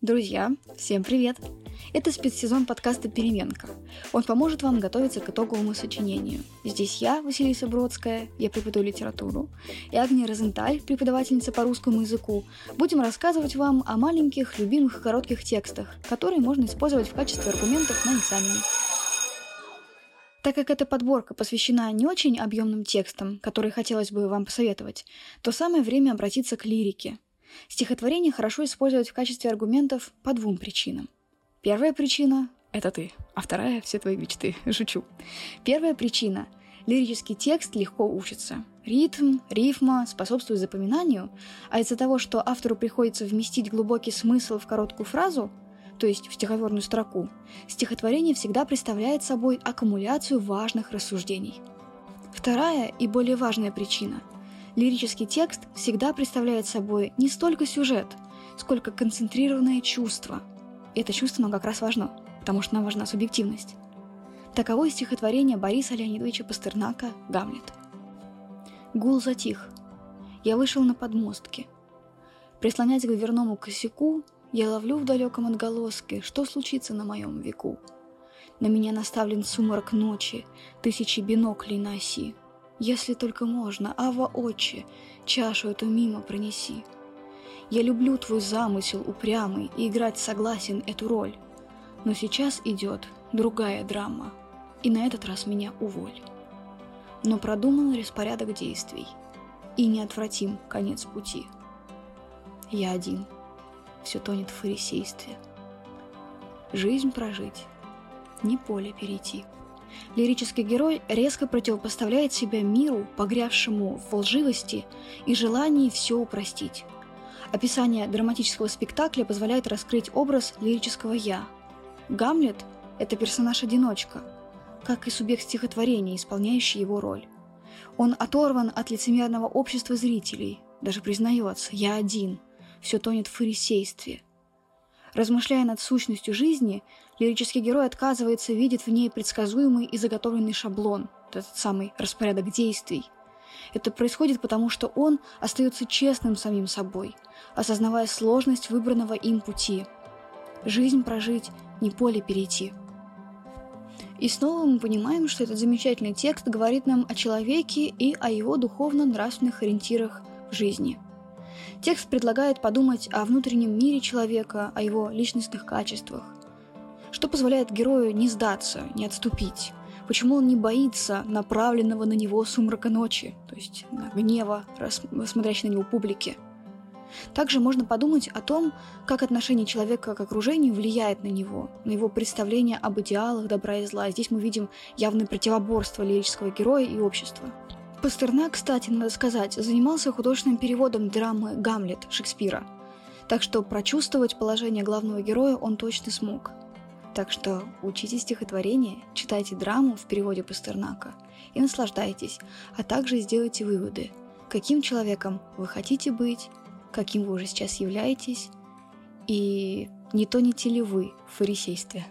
Друзья, всем привет! Это спецсезон подкаста «Переменка». Он поможет вам готовиться к итоговому сочинению. Здесь я, Василиса Бродская, я преподаю литературу, и Агния Розенталь, преподавательница по русскому языку, будем рассказывать вам о маленьких, любимых коротких текстах, которые можно использовать в качестве аргументов на экзамене. Так как эта подборка посвящена не очень объемным текстам, которые хотелось бы вам посоветовать, то самое время обратиться к лирике – Стихотворение хорошо использовать в качестве аргументов по двум причинам. Первая причина – это ты, а вторая – все твои мечты. Шучу. Первая причина – лирический текст легко учится. Ритм, рифма способствуют запоминанию, а из-за того, что автору приходится вместить глубокий смысл в короткую фразу, то есть в стихотворную строку, стихотворение всегда представляет собой аккумуляцию важных рассуждений. Вторая и более важная причина – Лирический текст всегда представляет собой не столько сюжет, сколько концентрированное чувство. И это чувство нам как раз важно, потому что нам важна субъективность. Таково стихотворение Бориса Леонидовича Пастернака «Гамлет». Гул затих. Я вышел на подмостки. Прислонясь к дверному косяку, я ловлю в далеком отголоске, что случится на моем веку. На меня наставлен сумрак ночи, тысячи биноклей на оси — если только можно, Ава Отче, чашу эту мимо пронеси. Я люблю твой замысел упрямый и играть согласен эту роль. Но сейчас идет другая драма, и на этот раз меня уволь. Но продуман распорядок действий, и неотвратим конец пути. Я один, все тонет в фарисействе. Жизнь прожить, не поле перейти. Лирический герой резко противопоставляет себя миру, погрязшему в лживости и желании все упростить. Описание драматического спектакля позволяет раскрыть образ лирического «я». Гамлет – это персонаж-одиночка, как и субъект стихотворения, исполняющий его роль. Он оторван от лицемерного общества зрителей, даже признается «я один», все тонет в фарисействе – Размышляя над сущностью жизни, лирический герой отказывается видеть в ней предсказуемый и заготовленный шаблон, этот самый распорядок действий. Это происходит потому, что он остается честным самим собой, осознавая сложность выбранного им пути. Жизнь прожить, не поле перейти. И снова мы понимаем, что этот замечательный текст говорит нам о человеке и о его духовно-нравственных ориентирах в жизни – Текст предлагает подумать о внутреннем мире человека, о его личностных качествах. Что позволяет герою не сдаться, не отступить? Почему он не боится направленного на него сумрака ночи, то есть гнева, смотрящей на него публики? Также можно подумать о том, как отношение человека к окружению влияет на него, на его представление об идеалах добра и зла. Здесь мы видим явное противоборство лирического героя и общества. Пастернак, кстати, надо сказать, занимался художественным переводом драмы «Гамлет» Шекспира, так что прочувствовать положение главного героя он точно смог. Так что учите стихотворение, читайте драму в переводе Пастернака и наслаждайтесь, а также сделайте выводы, каким человеком вы хотите быть, каким вы уже сейчас являетесь, и не тонете ли вы в фарисействе.